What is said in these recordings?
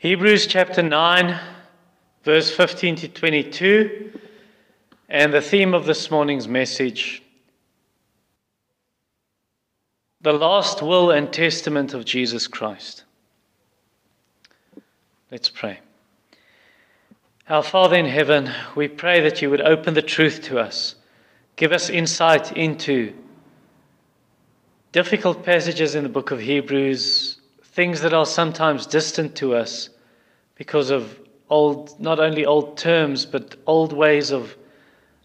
Hebrews chapter 9, verse 15 to 22, and the theme of this morning's message the last will and testament of Jesus Christ. Let's pray. Our Father in heaven, we pray that you would open the truth to us, give us insight into difficult passages in the book of Hebrews, things that are sometimes distant to us because of old, not only old terms, but old ways of,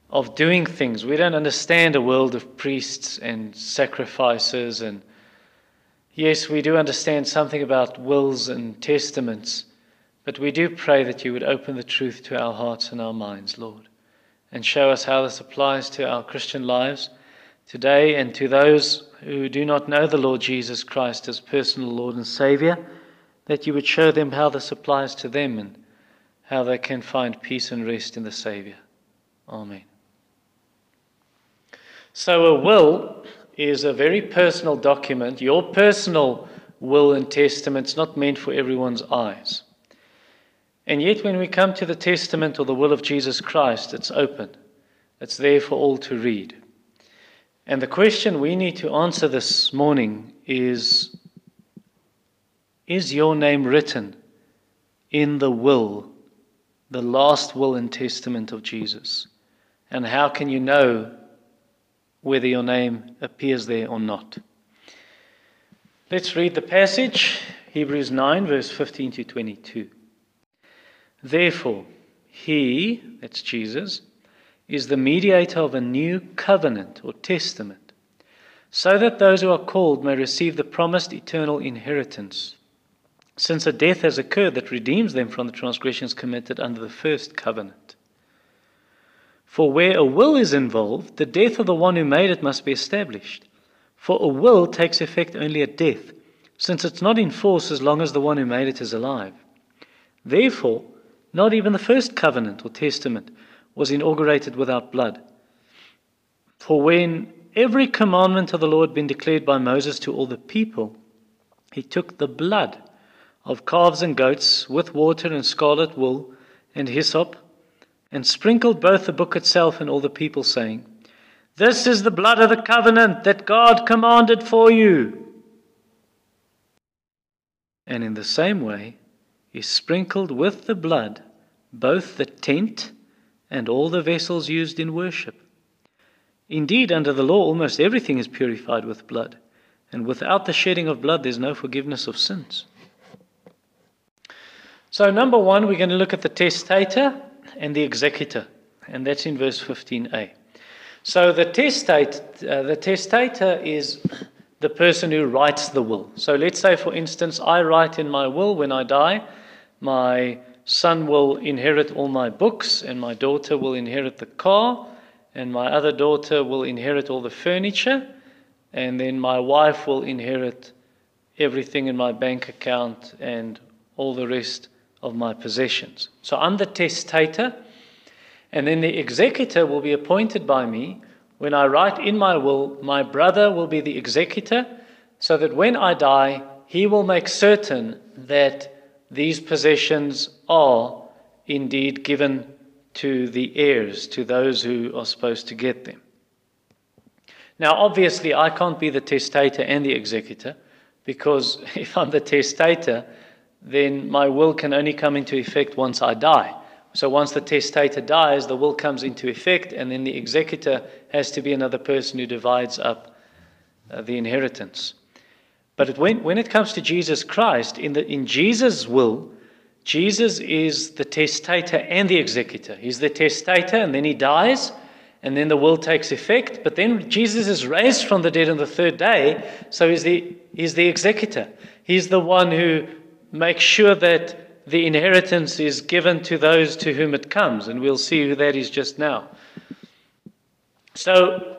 of doing things. We don't understand a world of priests and sacrifices. And yes, we do understand something about wills and testaments, but we do pray that you would open the truth to our hearts and our minds, Lord, and show us how this applies to our Christian lives today and to those who do not know the Lord Jesus Christ as personal Lord and Savior, that you would show them how this applies to them and how they can find peace and rest in the Savior. Amen. So, a will is a very personal document. Your personal will and testament is not meant for everyone's eyes. And yet, when we come to the testament or the will of Jesus Christ, it's open, it's there for all to read. And the question we need to answer this morning is Is your name written in the will, the last will and testament of Jesus? And how can you know whether your name appears there or not? Let's read the passage, Hebrews 9, verse 15 to 22. Therefore, he, that's Jesus, is the mediator of a new covenant or testament, so that those who are called may receive the promised eternal inheritance, since a death has occurred that redeems them from the transgressions committed under the first covenant. For where a will is involved, the death of the one who made it must be established. For a will takes effect only at death, since it's not in force as long as the one who made it is alive. Therefore, not even the first covenant or testament was inaugurated without blood. For when every commandment of the Lord had been declared by Moses to all the people, he took the blood of calves and goats with water and scarlet wool and hyssop, and sprinkled both the book itself and all the people, saying, This is the blood of the covenant that God commanded for you. And in the same way, he sprinkled with the blood both the tent and all the vessels used in worship. Indeed, under the law, almost everything is purified with blood, and without the shedding of blood, there's no forgiveness of sins. So, number one, we're going to look at the testator and the executor, and that's in verse 15a. So, the testator, uh, the testator is the person who writes the will. So, let's say, for instance, I write in my will when I die, my son will inherit all my books, and my daughter will inherit the car, and my other daughter will inherit all the furniture, and then my wife will inherit everything in my bank account and all the rest of my possessions. So I'm the testator, and then the executor will be appointed by me. When I write in my will, my brother will be the executor, so that when I die, he will make certain that these possessions are indeed given to the heirs, to those who are supposed to get them. Now, obviously, I can't be the testator and the executor because if I'm the testator, then my will can only come into effect once I die. So once the testator dies, the will comes into effect, and then the executor has to be another person who divides up uh, the inheritance. But when, when it comes to Jesus Christ, in, the, in Jesus' will, Jesus is the testator and the executor. He's the testator, and then he dies, and then the will takes effect. But then Jesus is raised from the dead on the third day, so he's the, he's the executor. He's the one who makes sure that the inheritance is given to those to whom it comes, and we'll see who that is just now. So,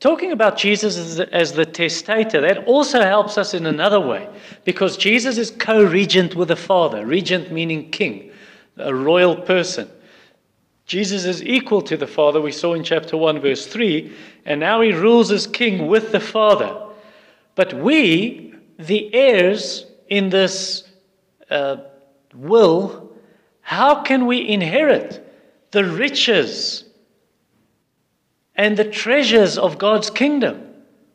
talking about Jesus as the, as the, testator, that also helps us in another way because Jesus is co regent with the Father, regent meaning king, a royal person. Jesus is equal to the Father, we saw in chapter 1, verse 3, and now he rules as king with the Father. But we, the heirs in this uh, will, how can we inherit the riches and the treasures of God's kingdom?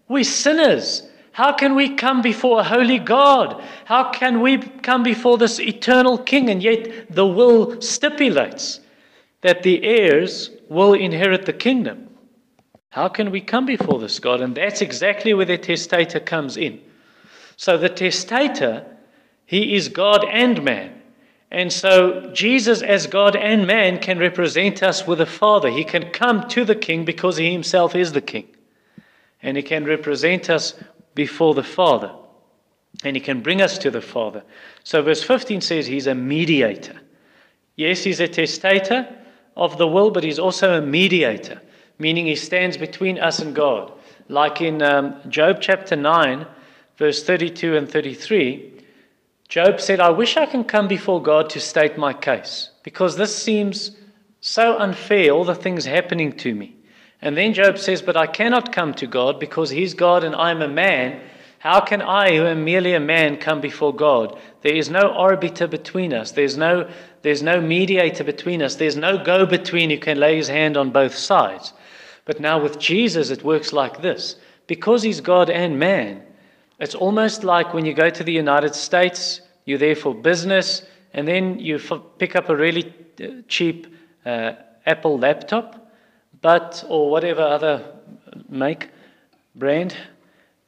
We're sinners. How can we come before a holy God? How can we come before this eternal King? And yet the will stipulates that the heirs will inherit the kingdom. How can we come before this God? And that's exactly where the testator comes in. So the testator, he is God and man. And so Jesus, as God and man, can represent us with the Father. He can come to the King because he himself is the King. And he can represent us before the Father. And he can bring us to the Father. So verse 15 says he's a mediator. Yes, he's a testator of the will, but he's also a mediator, meaning he stands between us and God. Like in um, Job chapter 9, verse 32 and 33, Job said, I wish I can come before God to state my case, because this seems so unfair, all the things happening to me. And then Job says, But I cannot come to God because he's God and I'm a man. How can I, who am merely a man, come before God? There is no arbiter between us. There's no, there's no mediator between us. There's no go between who can lay his hand on both sides. But now with Jesus, it works like this because he's God and man. It's almost like when you go to the United States, you're there for business, and then you pick up a really uh, cheap uh, Apple laptop, but or whatever other make brand,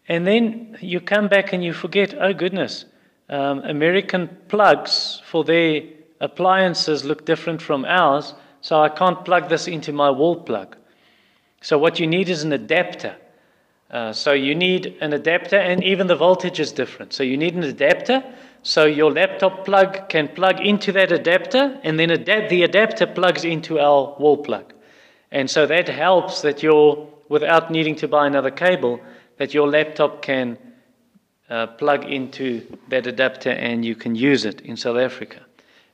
and then you come back and you forget. Oh goodness, um, American plugs for their appliances look different from ours, so I can't plug this into my wall plug. So what you need is an adapter. Uh, so you need an adapter, and even the voltage is different. So you need an adapter, so your laptop plug can plug into that adapter, and then adapt, the adapter plugs into our wall plug. And so that helps that you're, without needing to buy another cable, that your laptop can uh, plug into that adapter and you can use it in South Africa.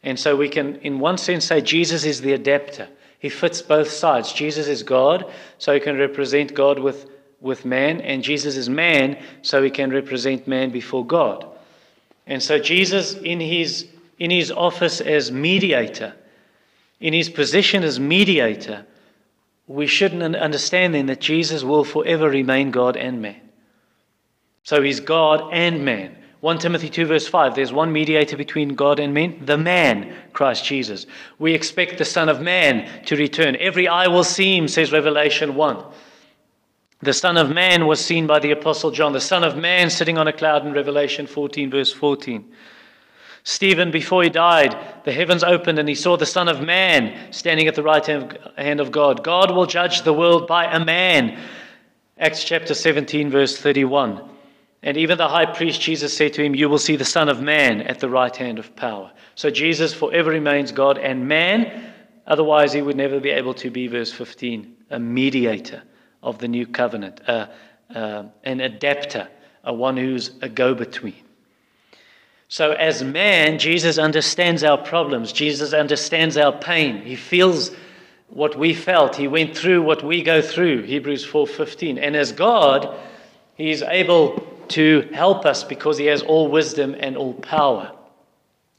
And so we can, in one sense, say Jesus is the adapter. He fits both sides. Jesus is God, so he can represent God with, with man, and Jesus is man, so he can represent man before God. And so Jesus, in his, in his office as mediator, in his position as mediator, we shouldn't understand then that Jesus will forever remain God and man. So he's God and man. 1 Timothy 2, verse 5 there's one mediator between God and men, the man, Christ Jesus. We expect the Son of Man to return. Every eye will see him, says Revelation 1. The Son of Man was seen by the Apostle John, the Son of Man sitting on a cloud in Revelation 14, verse 14. Stephen, before he died, the heavens opened and he saw the Son of Man standing at the right hand of God. God will judge the world by a man. Acts chapter 17, verse 31. And even the high priest, Jesus said to him, You will see the Son of Man at the right hand of power. So Jesus forever remains God and man. Otherwise, he would never be able to be, verse 15, a mediator of the new covenant, an adapter, a one who's a go between. So, as man, Jesus understands our problems. Jesus understands our pain. He feels what we felt. He went through what we go through. Hebrews 4:15. And as God, He is able to help us because He has all wisdom and all power.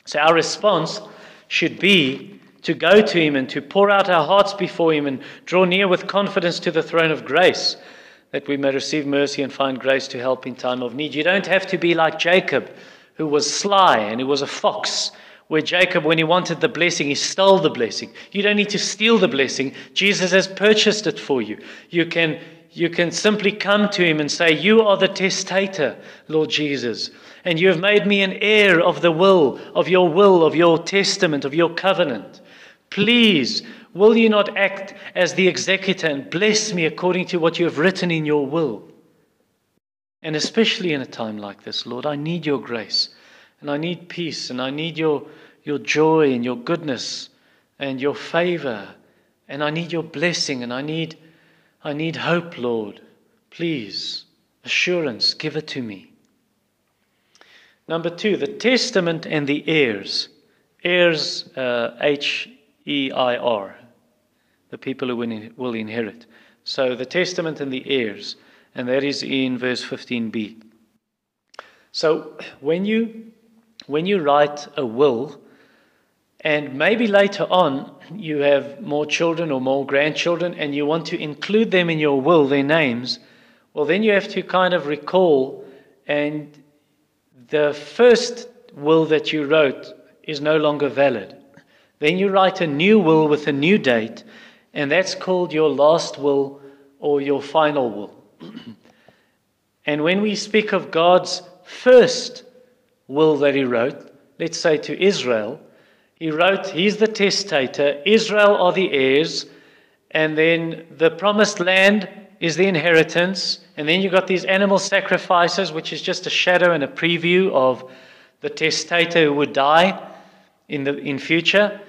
So, our response should be to go to Him and to pour out our hearts before Him and draw near with confidence to the throne of grace that we may receive mercy and find grace to help in time of need. You don't have to be like Jacob who was sly and who was a fox. Where Jacob, when he wanted the blessing, he stole the blessing. You don't need to steal the blessing. Jesus has purchased it for you. You can, you can simply come to him and say, You are the testator, Lord Jesus. And you have made me an heir of the will, of your will, of your testament, of your covenant. Please, will you not act as the executor and bless me according to what you have written in your will? And especially in a time like this, Lord, I need your grace and I need peace and I need your, your joy and your goodness and your favor and I need your blessing and I need, I need hope, Lord. Please, assurance, give it to me. Number two, the testament and the heirs. Heirs, uh, H I R, the people who will inherit. So the testament and the heirs and that is in verse 15b. So when you when you write a will, and maybe later on you have more children or more grandchildren and you want to include them in your will, their names, well, then you have to kind of recall, and the first will that you wrote is no longer valid. Then you write a new will with a new date, and that's called your last will or your final will. and when we speak of God's first will that He wrote, let's say to Israel, He wrote, He's the testator, Israel are the heirs, and then the promised land is the inheritance, and then you've got these animal sacrifices, which is just a shadow and a preview of the testator who would die in the in future.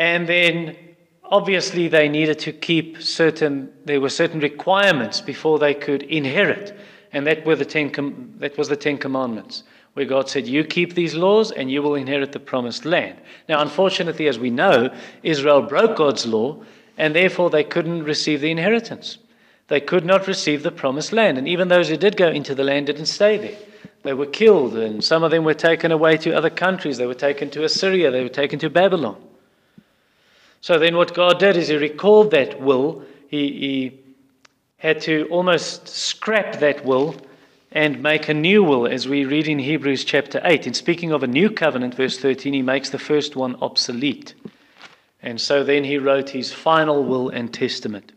And then obviously they needed to keep certain there were certain requirements before they could inherit. And that were the ten that was the Ten Commandments, where God said, You keep these laws and you will inherit the promised land. Now, unfortunately, as we know, Israel broke God's law, and therefore they couldn't receive the inheritance. They could not receive the promised land. And even those who did go into the land didn't stay there. They were killed, and some of them were taken away to other countries. They were taken to Assyria, they were taken to Babylon. So then, what God did is He recalled that will. He, he had to almost scrap that will and make a new will, as we read in Hebrews chapter 8. In speaking of a new covenant, verse 13, he makes the first one obsolete. And so then he wrote his final will and testament,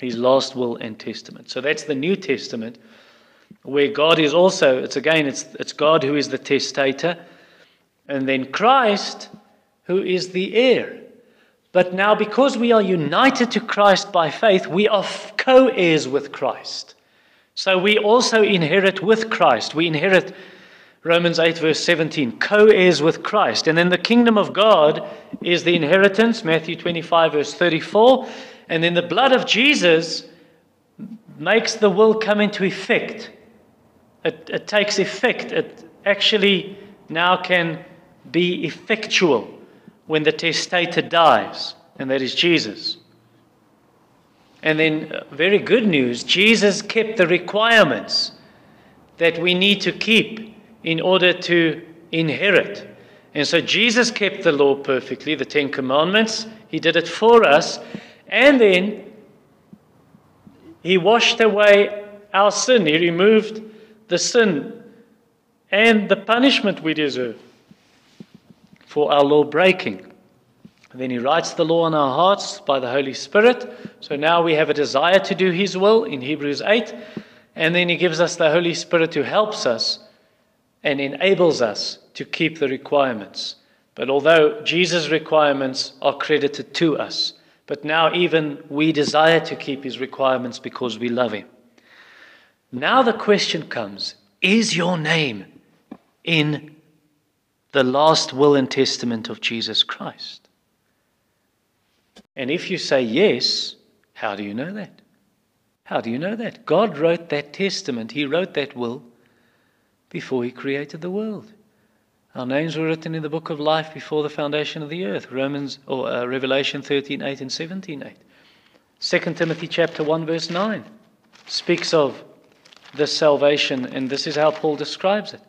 his last will and testament. So that's the New Testament where God is also, it's again, it's, it's God who is the testator, and then Christ who is the heir. But now, because we are united to Christ by faith, we are co heirs with Christ. So we also inherit with Christ. We inherit Romans 8, verse 17, co heirs with Christ. And then the kingdom of God is the inheritance, Matthew 25, verse 34. And then the blood of Jesus makes the will come into effect. It, it takes effect. It actually now can be effectual when the testator dies, and that is Jesus. And then, uh, very good news Jesus kept the requirements that we need to keep in order to inherit. And so, Jesus kept the law perfectly, the Ten Commandments. He did it for us. And then, He washed away our sin. He removed the sin and the punishment we deserve for our law breaking. then he writes the law on our hearts by the Holy Spirit. So now we have a desire to do his will in Hebrews 8. And then he gives us the Holy Spirit who helps us and enables us to keep the requirements. But although Jesus' requirements are credited to us, but now even we desire to keep his requirements because we love him. Now the question comes Is your name in the last will and testament of Jesus Christ? And if you say yes, how do you know that? How do you know that? God wrote that testament, He wrote that will before He created the world. Our names were written in the book of life before the foundation of the earth. Romans or uh, Revelation 13, 8 and 17, 8. 2 Timothy chapter 1, verse 9 speaks of this salvation, and this is how Paul describes it.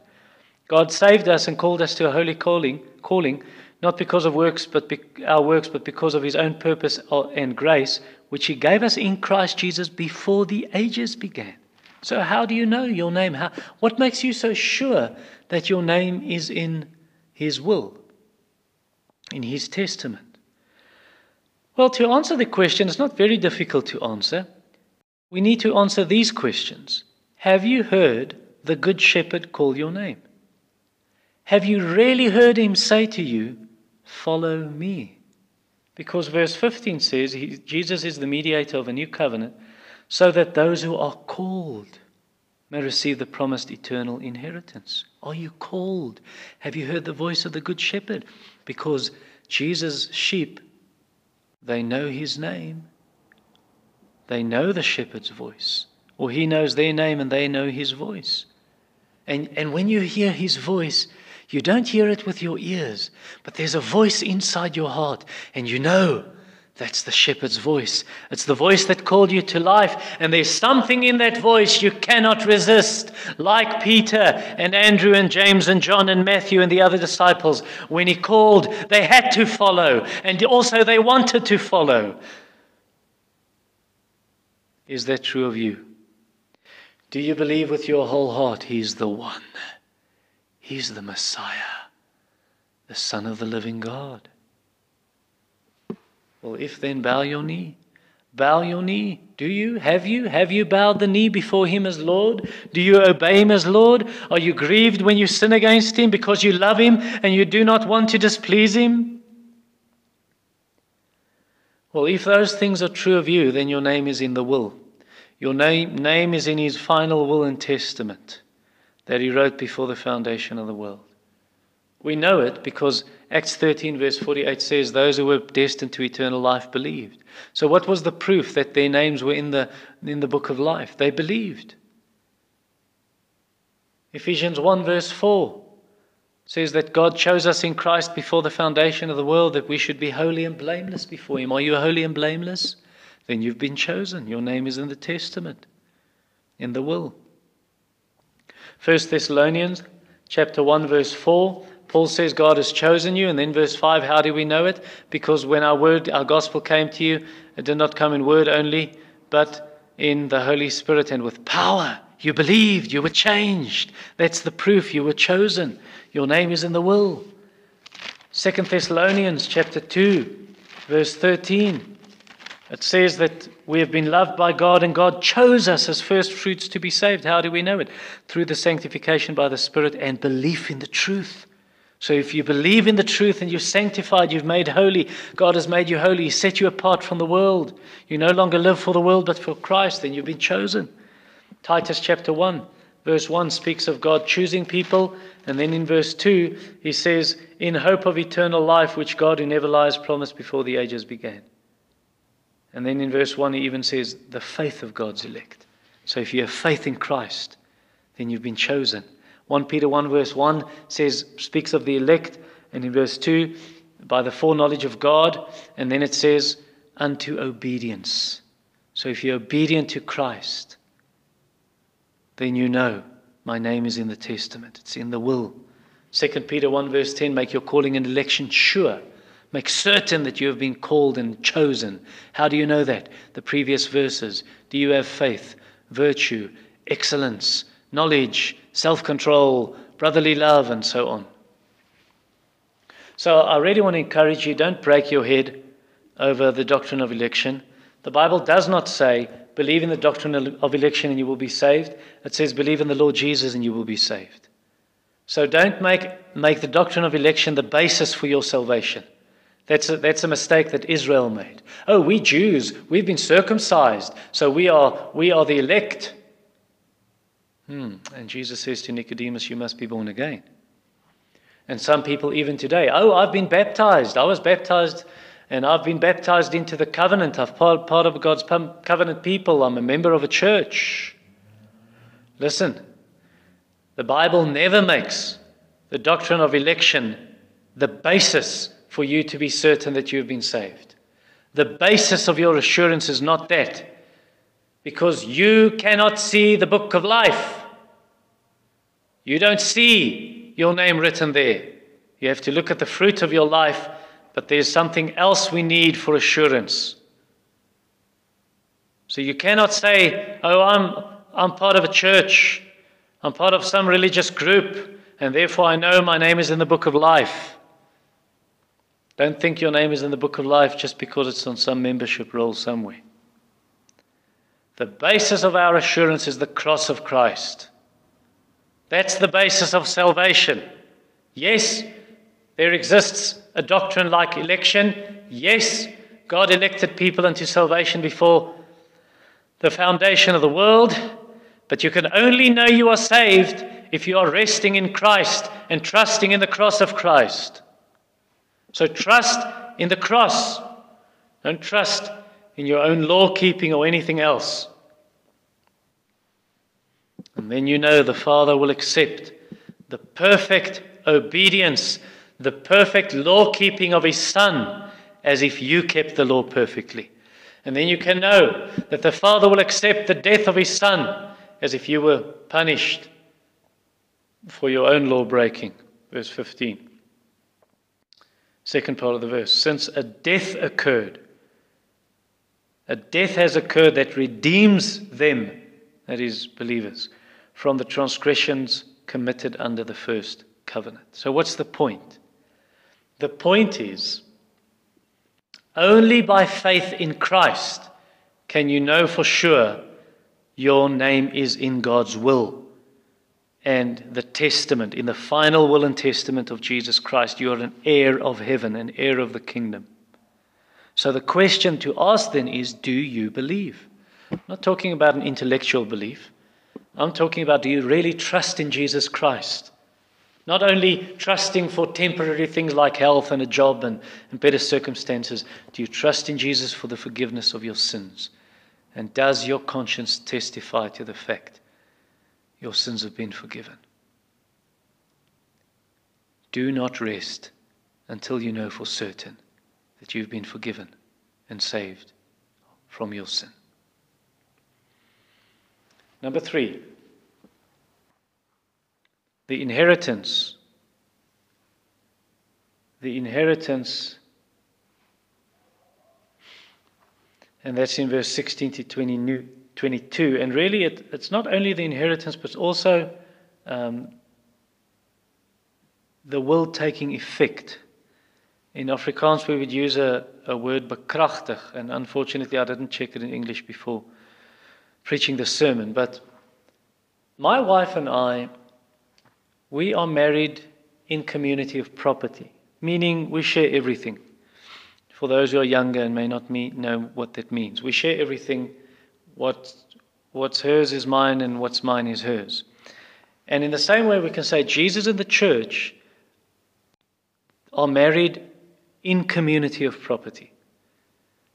God saved us and called us to a holy calling, calling not because of works, but be, our works, but because of His own purpose and grace, which He gave us in Christ Jesus before the ages began. So, how do you know your name? How, what makes you so sure that your name is in His will, in His testament? Well, to answer the question, it's not very difficult to answer. We need to answer these questions have you heard the Good Shepherd call your name? Have you really heard him say to you, Follow me? Because verse 15 says he, Jesus is the mediator of a new covenant, so that those who are called may receive the promised eternal inheritance. Are you called? Have you heard the voice of the Good Shepherd? Because Jesus' sheep, they know his name, they know the shepherd's voice or he knows their name and they know his voice. And, and when you hear his voice, you don't hear it with your ears, but there's a voice inside your heart, and you know That's the shepherd's voice. It's the voice that called you to life. And there's something in that voice you cannot resist. Like Peter and Andrew and James and John and Matthew and the other disciples. When he called, they had to follow. And also they wanted to follow. Is that true of you? Do you believe with your whole heart He's the one? He's the Messiah, the Son of the living God. Well, if then, bow your knee. Bow your knee. Do you? Have you? Have you bowed the knee before Him as Lord? Do you obey Him as Lord? Are you grieved when you sin against Him because you love Him and you do not want to displease Him? Well, if those things are true of you, then your name is in the will. Your name, name is in His final will and testament that He wrote before the foundation of the world. We know it because Acts 13, verse 48 says, Those who were destined to eternal life believed. So, what was the proof that their names were in the, in the book of life? They believed. Ephesians 1, verse 4 says that God chose us in Christ before the foundation of the world that we should be holy and blameless before Him. Are you holy and blameless? Then you've been chosen. Your name is in the testament, in the will. 1 Thessalonians chapter 1, verse 4 Paul says God has chosen you. And then verse 5, how do we know it? Because when our word, our gospel came to you, it did not come in word only, but in the Holy Spirit and with power. You believed, you were changed. That's the proof you were chosen. Your name is in the will. Second Thessalonians chapter 2, verse 13. It says that we have been loved by God and God chose us as first fruits to be saved. How do we know it? Through the sanctification by the Spirit and belief in the truth. So if you believe in the truth and you're sanctified, you've made holy, God has made you holy, He set you apart from the world. You no longer live for the world but for Christ, then you've been chosen. Titus chapter 1, verse 1 speaks of God choosing people. And then in verse 2, he says, In hope of eternal life, which God who never lies promised before the ages began. And then in verse 1, he even says, The faith of God's elect. So if you have faith in Christ, then you've been chosen. 1 Peter 1 verse 1 says, speaks of the elect, and in verse 2, by the foreknowledge of God, and then it says, unto obedience. So if you're obedient to Christ, then you know my name is in the testament, it's in the will. 2 Peter 1 verse 10, make your calling and election sure. Make certain that you have been called and chosen. How do you know that? The previous verses. Do you have faith, virtue, excellence, knowledge, self control, brotherly love, and so on. So I really want to encourage you don't break your head over the doctrine of election. The Bible does not say, believe in the doctrine of election and you will be saved. It says, believe in the Lord Jesus and you will be saved. So don't make, make the doctrine of election the basis for your salvation. That's a, that's a mistake that Israel made. Oh, we Jews, we've been circumcised, so we are, we are the elect. Hmm. And Jesus says to Nicodemus, You must be born again. And some people, even today, oh, I've been baptized. I was baptized and I've been baptized into the covenant. I'm part, part of God's covenant people. I'm a member of a church. Listen, the Bible never makes the doctrine of election the basis for you to be certain that you've been saved. The basis of your assurance is not that, because you cannot see the book of life. You don't see your name written there. You have to look at the fruit of your life, but there's something else we need for assurance. So you cannot say, Oh, I'm, I'm part of a church, I'm part of some religious group, and therefore I know my name is in the book of life. Don't think your name is in the book of life just because it's on some membership roll somewhere. The basis of our assurance is the cross of Christ. That's the basis of salvation. Yes, there exists a doctrine like election. Yes, God elected people unto salvation before the foundation of the world. But you can only know you are saved if you are resting in Christ and trusting in the cross of Christ. So trust in the cross. Don't trust in your own law keeping or anything else. And then you know the Father will accept the perfect obedience, the perfect law keeping of His Son, as if you kept the law perfectly. And then you can know that the Father will accept the death of his Son as if you were punished for your own law breaking. Verse 15. Second part of the verse. Since a death occurred, a death has occurred that redeems them, that is, believers, from the transgressions committed under the first covenant. So, what's the point? The point is only by faith in Christ can you know for sure your name is in God's will and the testament, in the final will and testament of Jesus Christ. You are an heir of heaven, an heir of the kingdom. So the question to ask then is do you believe? I'm not talking about an intellectual belief. I'm talking about do you really trust in Jesus Christ? Not only trusting for temporary things like health and a job and, and better circumstances, do you trust in Jesus for the forgiveness of your sins? And does your conscience testify to the fact your sins have been forgiven? Do not rest until you know for certain that you've been forgiven and saved from your sin. Number three, the inheritance. The inheritance, and that's in verse 16 to 22. And really, it, it's not only the inheritance, but also um, the will taking effect. In Afrikaans, we would use a, a word bekragtig, and unfortunately, I didn't check it in English before preaching the sermon. But my wife and I, we are married in community of property, meaning we share everything. For those who are younger and may not know what that means, we share everything. What, what's hers is mine, and what's mine is hers. And in the same way, we can say Jesus and the church are married in community of property.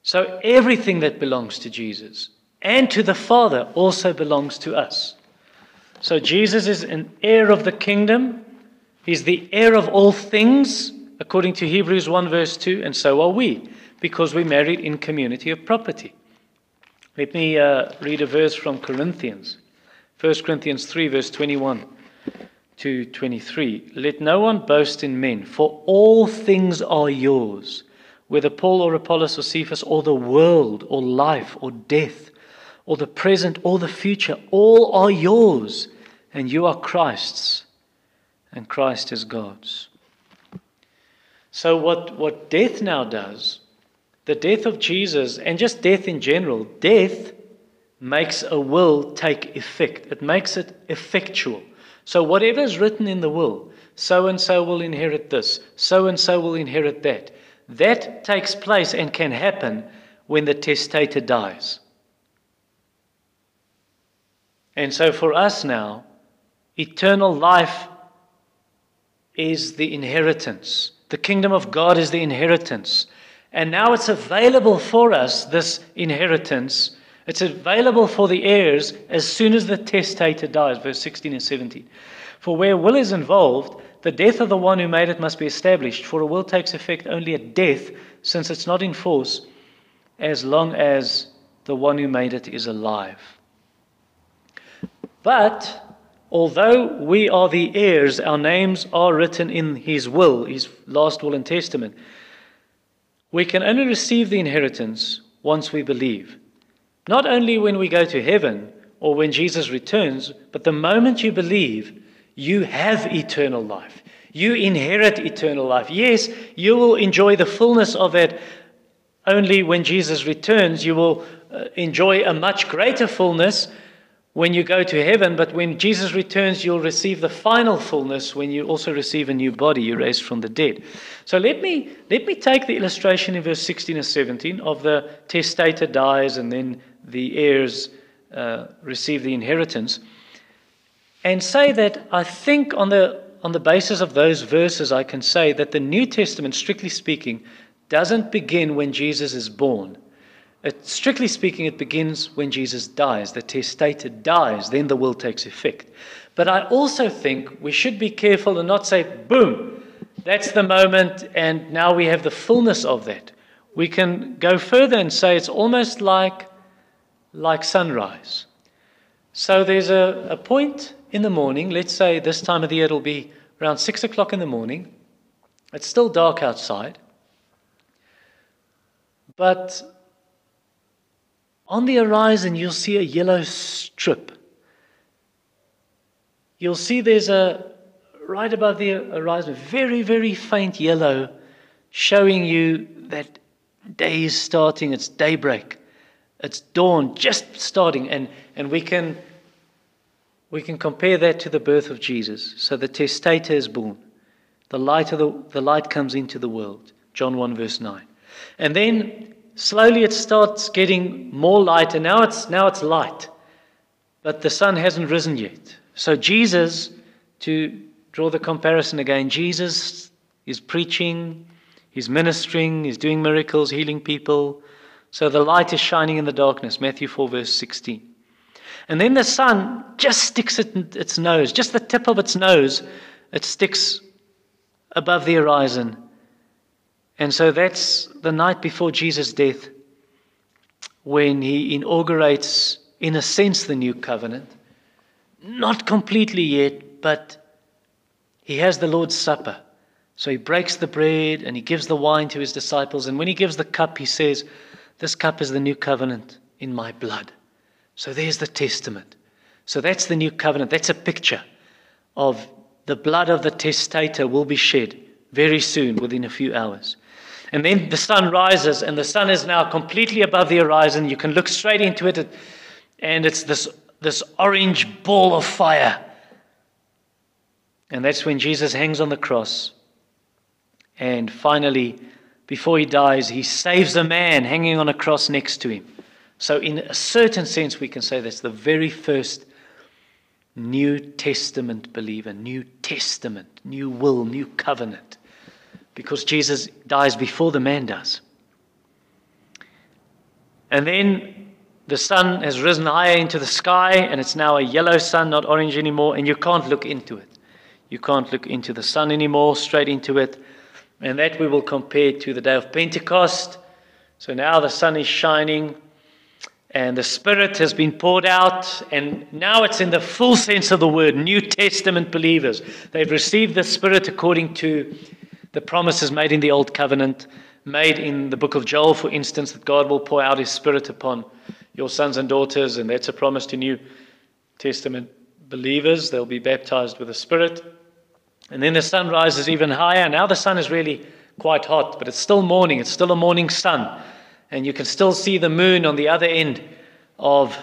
So everything that belongs to Jesus and to the Father also belongs to us. So Jesus is an heir of the kingdom. He's the heir of all things, according to Hebrews 1, verse 2, and so are we, because we're married in community of property. Let me uh, read a verse from Corinthians, 1 Corinthians 3, verse 21 to 23. Let no one boast in men, for all things are yours, whether Paul or Apollos or Cephas or the world or life or death or the present or the future, all are yours, and you are Christ's, and Christ is God's. So, what, what death now does, the death of Jesus, and just death in general, death makes a will take effect, it makes it effectual. So, whatever is written in the will, so and so will inherit this, so and so will inherit that, that takes place and can happen when the testator dies. And so for us now, eternal life is the inheritance. The kingdom of God is the inheritance. And now it's available for us, this inheritance. It's available for the heirs as soon as the testator dies, verse 16 and 17. For where will is involved, the death of the one who made it must be established, for a will takes effect only at death, since it's not in force as long as the one who made it is alive. But although we are the heirs, our names are written in his will, his last will and testament, we can only receive the inheritance once we believe. Not only when we go to heaven or when Jesus returns, but the moment you believe, you have eternal life. You inherit eternal life. Yes, you will enjoy the fullness of it only when Jesus returns. You will uh, enjoy a much greater fullness when you go to heaven, but when Jesus returns, you'll receive the final fullness when you also receive a new body, you raised from the dead. So let me let me take the illustration in verse 16 and 17 of the testator dies and then the heirs uh, receive the inheritance, and say that I think on the on the basis of those verses, I can say that the New Testament, strictly speaking, doesn't begin when Jesus is born. It, strictly speaking, it begins when Jesus dies. The testator dies, then the will takes effect. But I also think we should be careful and not say, boom, that's the moment, and now we have the fullness of that. we can go further and say it's almost like, like sunrise. So there's a, a point in the morning, let's say this time of the year it'll be around six o'clock in the morning. It's still dark outside. But on the horizon, you'll see a yellow strip. You'll see there's a, right above the horizon, a very, very faint yellow, showing you that day is starting, it's daybreak, it's dawn just starting. And, and we, can, we can compare that to the birth of Jesus. So the testator is born, the light, of the, the light comes into the world. John 1, verse 9. And then slowly it starts getting more light, and now it's, now it's light. But the sun hasn't risen yet. So Jesus, to draw the comparison again, Jesus is preaching, he's ministering, he's doing miracles, healing people. So the light is shining in the darkness. Matthew 4, verse 16. And then the sun just sticks it its nose, just the tip of its nose, it sticks above the horizon. And so that's the night before Jesus' death when he inaugurates, in a sense, the new covenant. Not completely yet, but he has the Lord's Supper. So he breaks the bread and he gives the wine to his disciples. And when he gives the cup, he says, This cup is the new covenant in my blood. So there's the testament. So that's the new covenant. That's a picture of the blood of the testator will be shed very soon, within a few hours. And then the sun rises, and the sun is now completely above the horizon. You can look straight into it, and it's this, this orange ball of fire. And that's when Jesus hangs on the cross. And finally, before he dies, he saves a man hanging on a cross next to him. So, in a certain sense, we can say that's the very first New Testament believer, New Testament, new will, new covenant because Jesus dies before the man does. And then the sun has risen higher into the sky, and it's now a yellow sun, not orange anymore, and you can't look into it. You can't look into the sun anymore, straight into it. And that we will compare to the day of Pentecost. So now the sun is shining, and the Spirit has been poured out, and now it's in the full sense of the word New Testament believers. They've received the Spirit according to the promises made in the Old Covenant, made in the book of Joel, for instance, that God will pour out his Spirit upon your sons and daughters, and that's a promise to New Testament believers. They'll be baptized with the Spirit. And then the sun rises even higher. Now the sun is really quite hot, but it's still morning. It's still a morning sun. And you can still see the moon on the other end of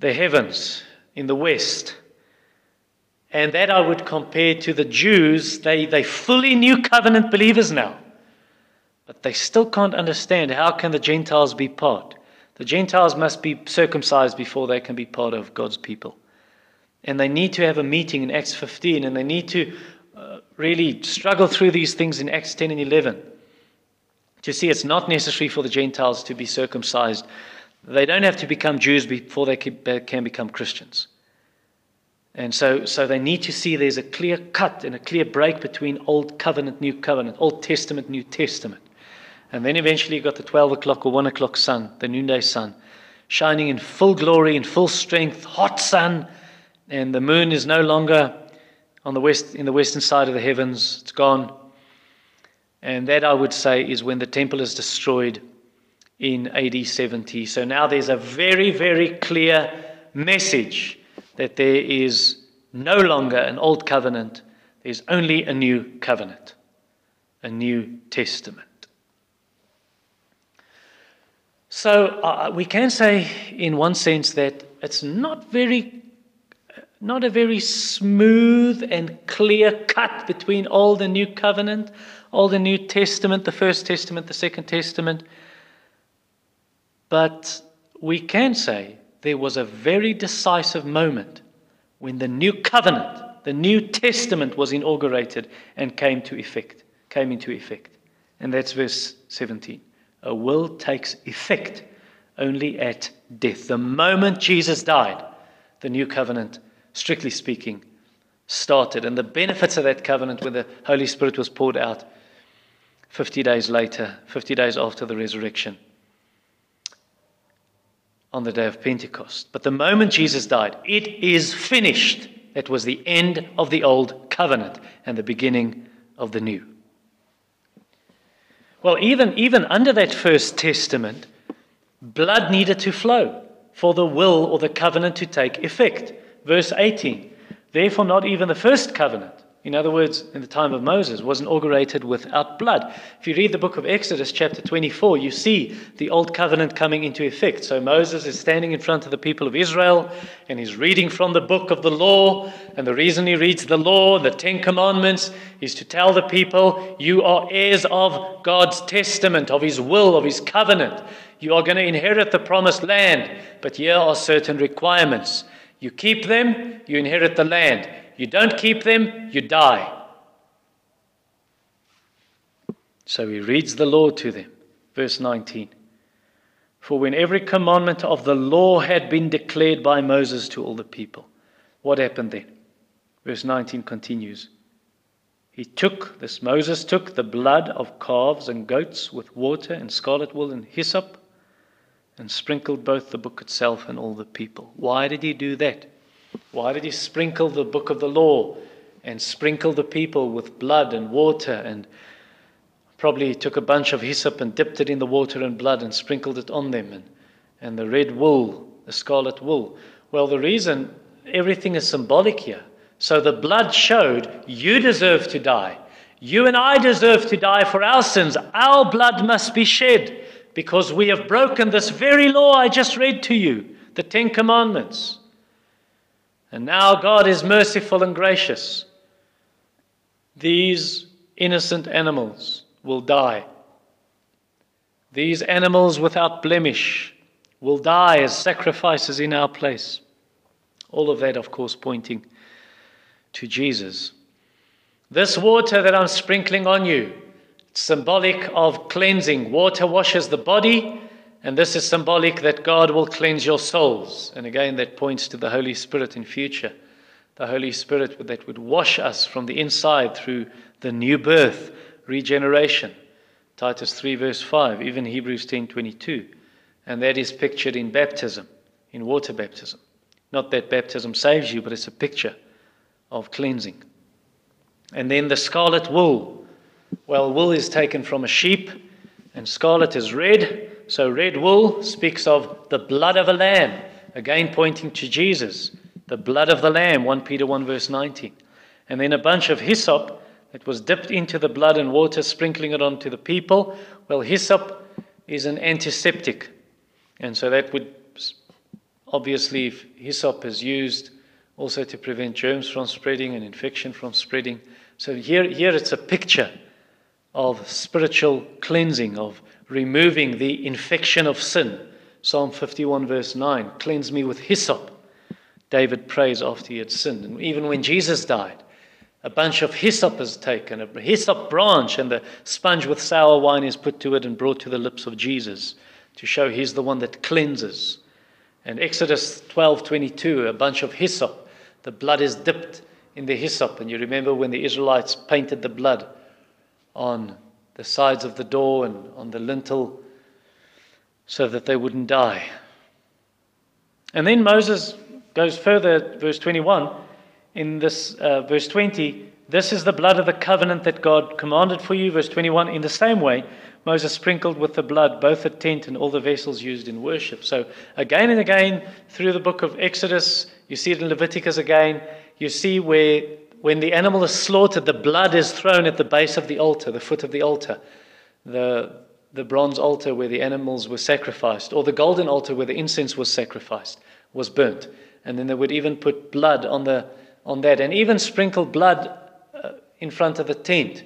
the heavens in the west. And that I would compare to the Jews. They, they fully new covenant believers now. But they still can't understand how can the Gentiles be part. The Gentiles must be circumcised before they can be part of God's people. And they need to have a meeting in Acts 15, and they need to uh, really struggle through these things in Acts 10 and 11 to see it's not necessary for the Gentiles to be circumcised. They don't have to become Jews before they can become Christians. And so, so they need to see there's a clear cut and a clear break between Old Covenant, New Covenant, Old Testament, New Testament. And then eventually you got the 12 o'clock or 1 o'clock sun, the noonday sun, shining in full glory, in full strength, hot sun, and the moon is no longer on the west, in the western side of the heavens. It's gone. And that, I would say, is when the temple is destroyed in AD 70. So now there's a very, very clear message that there is no longer an old covenant, there's only a new covenant, a new testament. So uh, we can say, in one sense, that it's not very, not a very smooth and clear cut between Old and New Covenant, Old and New Testament, the First Testament, the Second Testament. But we can say there was a very decisive moment when the new covenant, the New Testament was inaugurated and came to effect, came into effect. And that's verse 17. A will takes effect only at death. The moment Jesus died, the new covenant, strictly speaking, started. And the benefits of that covenant when the Holy Spirit was poured out 50 days later, 50 days after the resurrection, on the day of Pentecost. But the moment Jesus died, it is finished. That was the end of the old covenant and the beginning of the new. Well, even, even under that first testament, blood needed to flow for the will or the covenant to take effect. Verse 18 Therefore, not even the first covenant in other words, in the time of Moses, was inaugurated without blood. If you read the book of Exodus, chapter 24, you see the old covenant coming into effect. So Moses is standing in front of the people of Israel and he's reading from the book of the law. And the reason he reads the law, the Ten Commandments, is to tell the people, You are heirs of God's testament, of his will, of his covenant. You are going to inherit the promised land, but here are certain requirements. You keep them, you inherit the land. You don't keep them, you die. So he reads the law to them. Verse 19. For when every commandment of the law had been declared by Moses to all the people, what happened then? Verse 19 continues. He took, this Moses took the blood of calves and goats with water and scarlet wool and hyssop and sprinkled both the book itself and all the people. Why did he do that? Why did he sprinkle the book of the law and sprinkle the people with blood and water and probably took a bunch of hyssop and dipped it in the water and blood and sprinkled it on them and, and the red wool, the scarlet wool? Well, the reason everything is symbolic here. So the blood showed you deserve to die. You and I deserve to die for our sins. Our blood must be shed because we have broken this very law I just read to you, the Ten Commandments. And now God is merciful and gracious. These innocent animals will die. These animals without blemish will die as sacrifices in our place. All of that, of course, pointing to Jesus. This water that I'm sprinkling on you, symbolic of cleansing. Water washes the body, and this is symbolic that God will cleanse your souls. And again, that points to the Holy Spirit in future. The Holy Spirit that would wash us from the inside through the new birth, regeneration. Titus 3, verse 5, even Hebrews 10 22. And that is pictured in baptism, in water baptism. Not that baptism saves you, but it's a picture of cleansing. And then the scarlet wool. Well, wool is taken from a sheep, and scarlet is red. So, red wool speaks of the blood of a lamb, again pointing to Jesus, the blood of the lamb, 1 Peter 1, verse 19. And then a bunch of hyssop that was dipped into the blood and water, sprinkling it onto the people. Well, hyssop is an antiseptic. And so that would obviously, if hyssop is used also to prevent germs from spreading and infection from spreading. So here, here it's a picture of spiritual cleansing, of removing the infection of sin. Psalm 51, verse 9 Cleanse me with hyssop. David prays after he had sinned. And even when Jesus died, a bunch of hyssop is taken, a hyssop branch, and the sponge with sour wine is put to it and brought to the lips of Jesus to show he's the one that cleanses. And Exodus 12:22, a bunch of hyssop, the blood is dipped in the hyssop. And you remember when the Israelites painted the blood on the sides of the door and on the lintel so that they wouldn't die. And then Moses goes further, verse 21, in this uh, verse 20, this is the blood of the covenant that God commanded for you. Verse 21, in the same way, Moses sprinkled with the blood both the tent and all the vessels used in worship. So, again and again, through the book of Exodus, you see it in Leviticus again, you see where when the animal is slaughtered, the blood is thrown at the base of the altar, the foot of the altar, the, the bronze altar where the animals were sacrificed, or the golden altar where the incense was sacrificed, was burnt. And then they would even put blood on, the, on that, and even sprinkle blood uh, in front of the tent,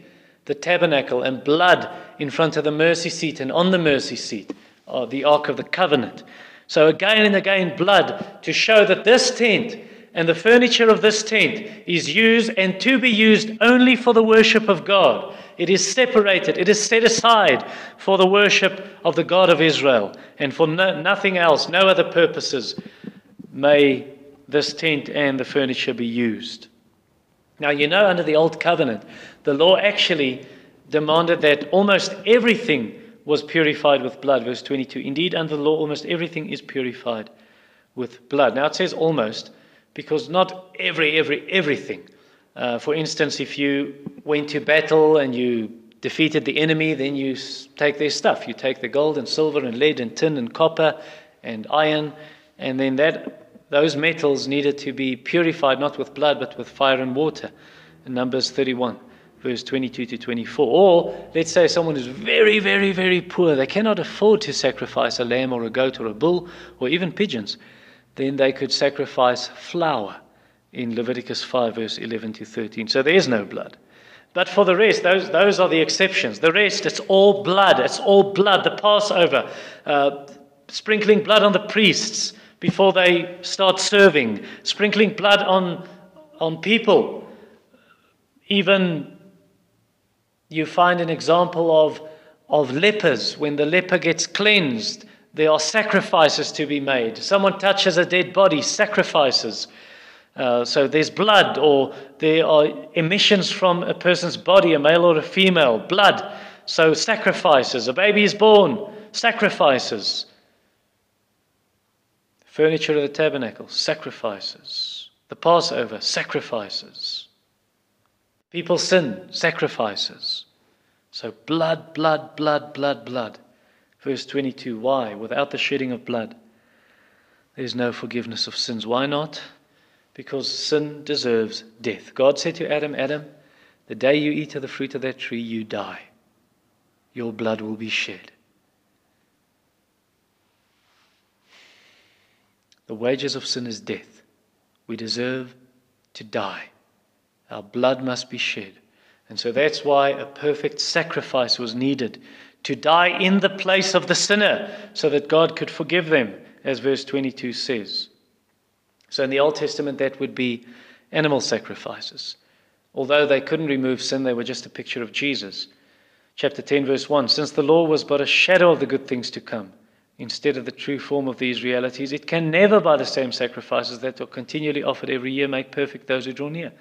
the tabernacle, and blood in front of the mercy seat and on the mercy seat, or the Ark of the Covenant. So again and again, blood to show that this tent and the furniture of this tent is used and to be used only for the worship of God. It is separated, it is set aside for the worship of the God of Israel and for no, nothing else, no other purposes may this tent and the furniture be used. Now, you know, under the Old Covenant, the law actually demanded that almost everything was purified with blood. Verse 22. Indeed, under the law, almost everything is purified with blood. Now it says almost because not every, every, everything. Uh, for instance, if you went to battle and you defeated the enemy, then you take their stuff. You take the gold and silver and lead and tin and copper and iron, and then that those metals needed to be purified not with blood but with fire and water. In Numbers 31 verse 22 to 24. Or let's say someone is very, very, very poor. They cannot afford to sacrifice a lamb or a goat or a bull or even pigeons. Then they could sacrifice flour in Leviticus 5, verse 11 to 13. So there is no blood. But for the rest, those, those are the exceptions. The rest, it's all blood. It's all blood. The Passover, uh, sprinkling blood on the priests before they start serving, sprinkling blood on, on people, even you find an example of, of lepers. When the leper gets cleansed, there are sacrifices to be made. Someone touches a dead body, sacrifices. Uh, so there's blood, or there are emissions from a person's body, a male or a female, blood. So sacrifices. A baby is born, sacrifices. Furniture of the tabernacle, sacrifices. The Passover, sacrifices. People sin, sacrifices. So blood, blood, blood, blood, blood. Verse 22 Why? Without the shedding of blood, there is no forgiveness of sins. Why not? Because sin deserves death. God said to Adam, Adam, the day you eat of the fruit of that tree, you die. Your blood will be shed. The wages of sin is death. We deserve to die. Our blood must be shed. And so that's why a perfect sacrifice was needed to die in the place of the sinner so that God could forgive them, as verse 22 says. So in the Old Testament, that would be animal sacrifices. Although they couldn't remove sin, they were just a picture of Jesus. Chapter 10, verse 1 Since the law was but a shadow of the good things to come, instead of the true form of these realities, it can never, by the same sacrifices that are continually offered every year, make perfect those who draw near.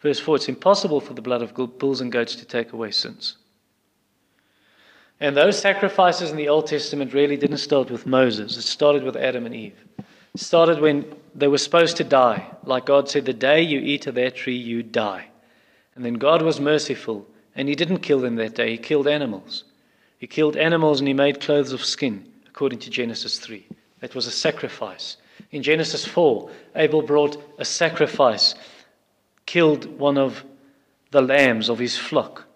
Verse 4 It's impossible for the blood of bulls and goats to take away sins. And those sacrifices in the Old Testament really didn't start with Moses, it started with Adam and Eve. It started when they were supposed to die. Like God said, The day you eat of that tree, you die. And then God was merciful, and He didn't kill them that day, He killed animals. He killed animals and He made clothes of skin, according to Genesis 3. That was a sacrifice. In Genesis 4, Abel brought a sacrifice killed one of the lambs of his flock.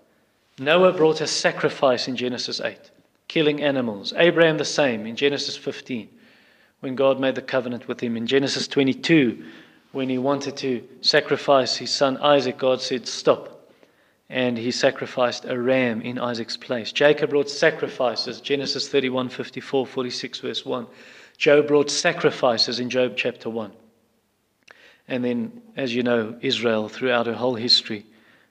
Noah brought a sacrifice in Genesis 8, killing animals. Abraham the same in Genesis 15, when God made the covenant with him. In Genesis 22, when he wanted to sacrifice his son Isaac, God said, Stop. And he sacrificed a ram in Isaac's place. Jacob brought sacrifices, Genesis 31, 54, 46, verse 1. Job brought sacrifices in Job chapter 1. And then, as you know, Israel, throughout her whole history,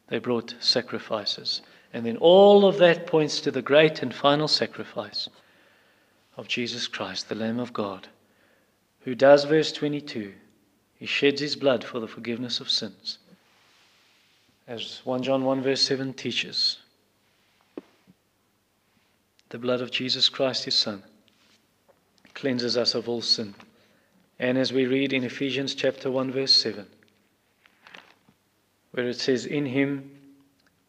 they brought sacrifices. And then all of that points to the great and final sacrifice of Jesus Christ, the Lamb of God, who does, verse 22, he sheds his blood for the forgiveness of sins. As 1 John 1, verse 7 teaches, the blood of Jesus Christ, his Son, cleanses us of all sin. And as we read in Ephesians chapter 1, verse 7, where it says, In him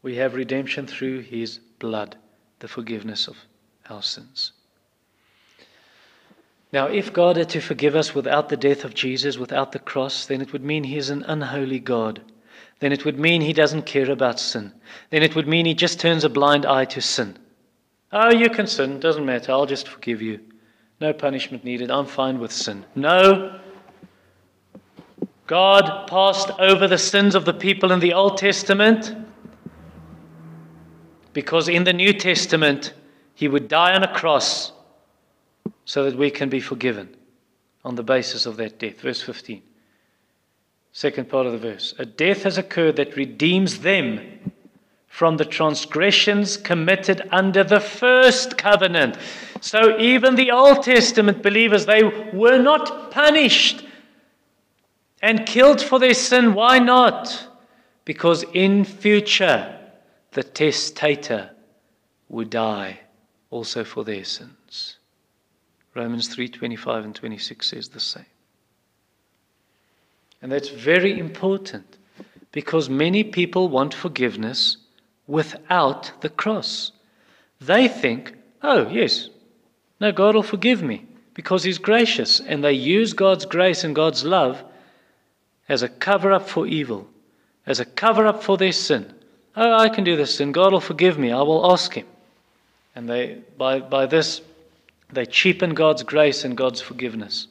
we have redemption through his blood, the forgiveness of our sins. Now, if God had to forgive us without the death of Jesus, without the cross, then it would mean he is an unholy God. Then it would mean he doesn't care about sin. Then it would mean he just turns a blind eye to sin. Oh, you can sin, doesn't matter, I'll just forgive you. No punishment needed. I'm fine with sin. No. God passed over the sins of the people in the Old Testament because in the New Testament, He would die on a cross so that we can be forgiven on the basis of that death. Verse 15. Second part of the verse. A death has occurred that redeems them from the transgressions committed under the first covenant. So even the Old Testament believers, they were not punished and killed for their sin. Why not? Because in future, the testator would die also for their sins. Romans 3:25 and 26 says the same. And that's very important because many people want forgiveness without the cross. They think, "Oh, yes. No, God will forgive me because he's gracious." And they use God's grace and God's love as a cover up for evil, as a cover up for their sin. Oh, I can do this and God will forgive me. I will ask him. And they, by, by this, they cheapen God's grace and God's forgiveness.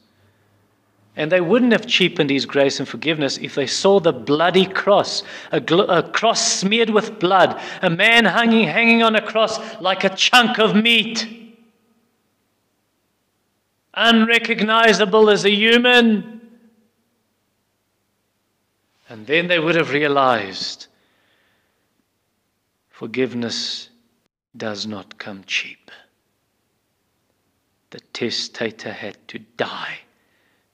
And they wouldn't have cheapened His grace and forgiveness if they saw the bloody cross, a, gl- a, cross smeared with blood, a man hanging, hanging on a cross like a chunk of meat, unrecognizable as a human. And then they would have realized forgiveness does not come cheap. The testator had to die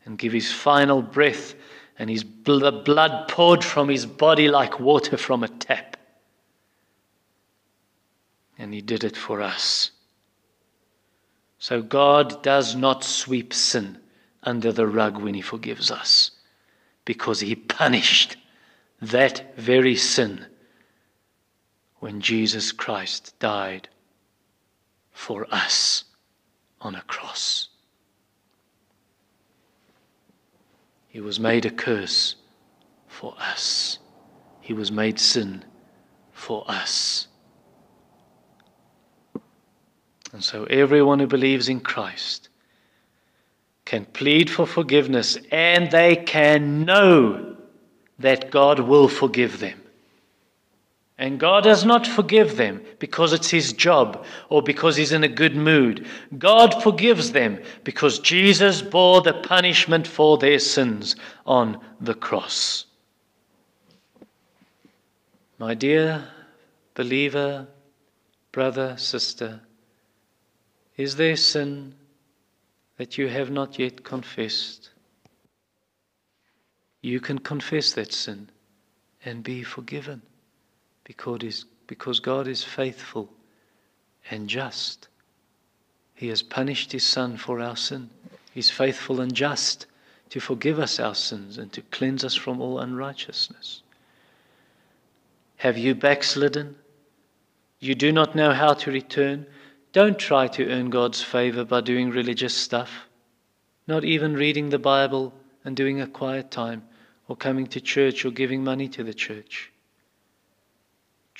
and give his final breath, and his bl- blood poured from his body like water from a tap. And he did it for us. So God does not sweep sin under the rug when he forgives us, because he punished that very sin when Jesus Christ died for us on a cross. He was made a curse for us. He was made sin for us. And so everyone who believes in Christ can plead for forgiveness and they can know that God will forgive them. And God does not forgive them because it's His job or because He's in a good mood. God forgives them because Jesus bore the punishment for their sins on the cross. My dear believer, brother, sister, is there sin that you have not yet confessed? You can confess that sin and be forgiven because, because God is faithful and just. He has punished His Son for our sin. He's faithful and just to forgive us our sins and to cleanse us from all unrighteousness. Have you backslidden? You do not know how to return? Don't try to earn God's favor by doing religious stuff, not even reading the Bible and doing a quiet time, or coming to church or giving money to the church.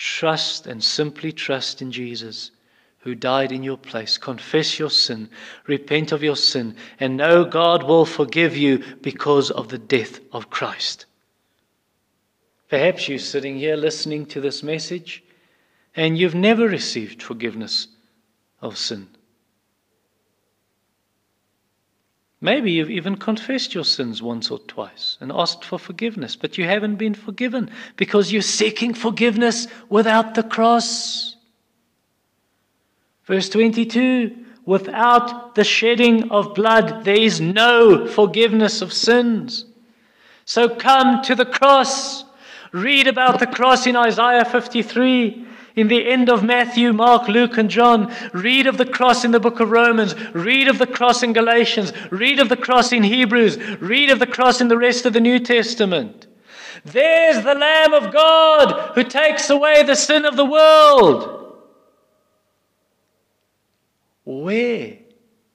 Trust and simply trust in Jesus who died in your place. Confess your sin, repent of your sin, and know God will forgive you because of the death of Christ. Perhaps you're sitting here listening to this message and you've never received forgiveness of sin. Maybe you've even confessed your sins once or twice and asked for forgiveness, but you haven't been forgiven because you're seeking forgiveness without the cross. Verse 22 Without the shedding of blood, there is no forgiveness of sins. So come to the cross. Read about the cross in Isaiah 53. In the end of Matthew, Mark, Luke, and John, read of the cross in the book of Romans, read of the cross in Galatians, read of the cross in Hebrews, read of the cross in the rest of the New Testament. There's the Lamb of God who takes away the sin of the world. Where?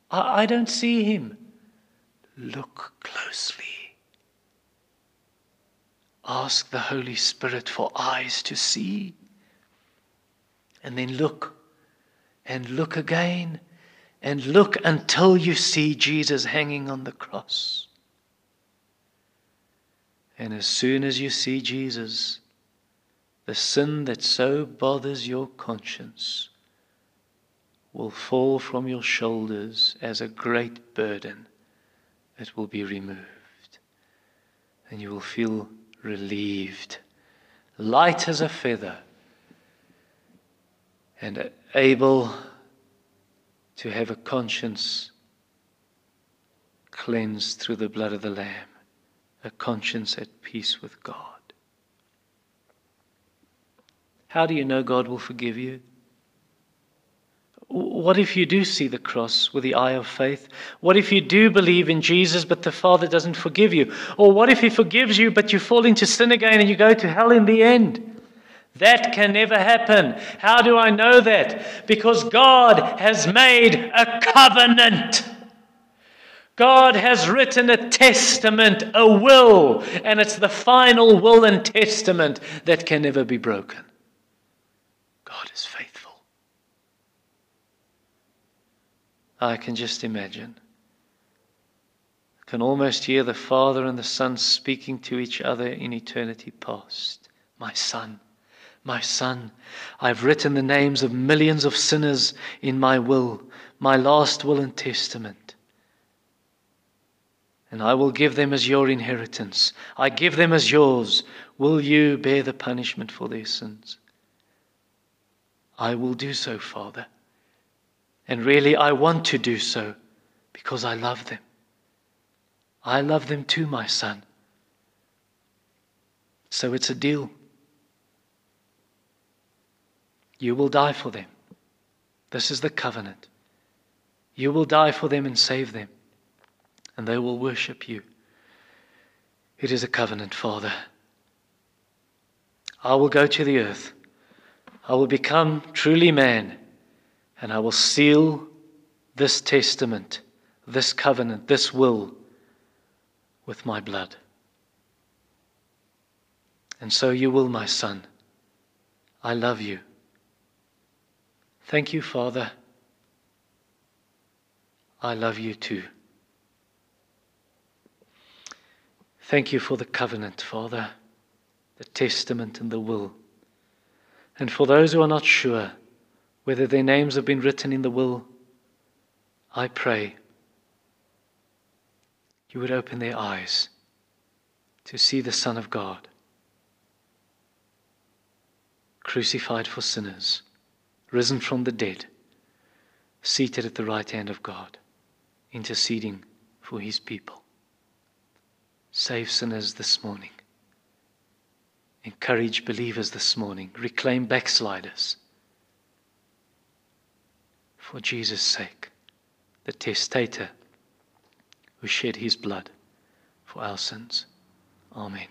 I, I don't see him. Look closely. Ask the Holy Spirit for eyes to see and then look and look again and look until you see Jesus hanging on the cross. And as soon as you see Jesus, the sin that so bothers your conscience will fall from your shoulders as a great burden. that will be removed. And you will feel relieved, light as a feather and able to have a conscience cleansed through the blood of the Lamb, a conscience at peace with God. How do you know God will forgive you? what if you do see the cross with the eye of faith? What if you do believe in Jesus, but the Father doesn't forgive you? Or what if He forgives you, but you fall into sin again and you go to hell in the end? That can never happen. How do I know that? Because God has made a covenant. God has written a testament, a will, and it's the final will and testament that can never be broken. God is faithful. I can just imagine. I can almost hear the Father and the Son speaking to each other in eternity past. My Son, my Son, I've written the names of millions of sinners in my will, my last will and testament. And I will give them as your inheritance. I give them as yours. Will you bear the punishment for their sins? I will do so, Father. And really, I want to do so because I love them. I love them too, my son. So it's a deal. You will die for them. This is the covenant. You will die for them and save them, and they will worship you. It is a covenant, Father. I will go to the earth. I will become truly man and I will seal this testament, this covenant, this will with my blood. And so you will, my son. I love you. Thank you, Father. I love you too. Thank you for the covenant, Father, the testament and the will. And for those who are not sure, whether their names have been written in the will, I pray you would open their eyes to see the Son of God crucified for sinners, risen from the dead, seated at the right hand of God, interceding for his people. Save sinners this morning. Encourage believers this morning. Reclaim backsliders for Jesus' sake, the testator who shed his blood for our sins. Amen.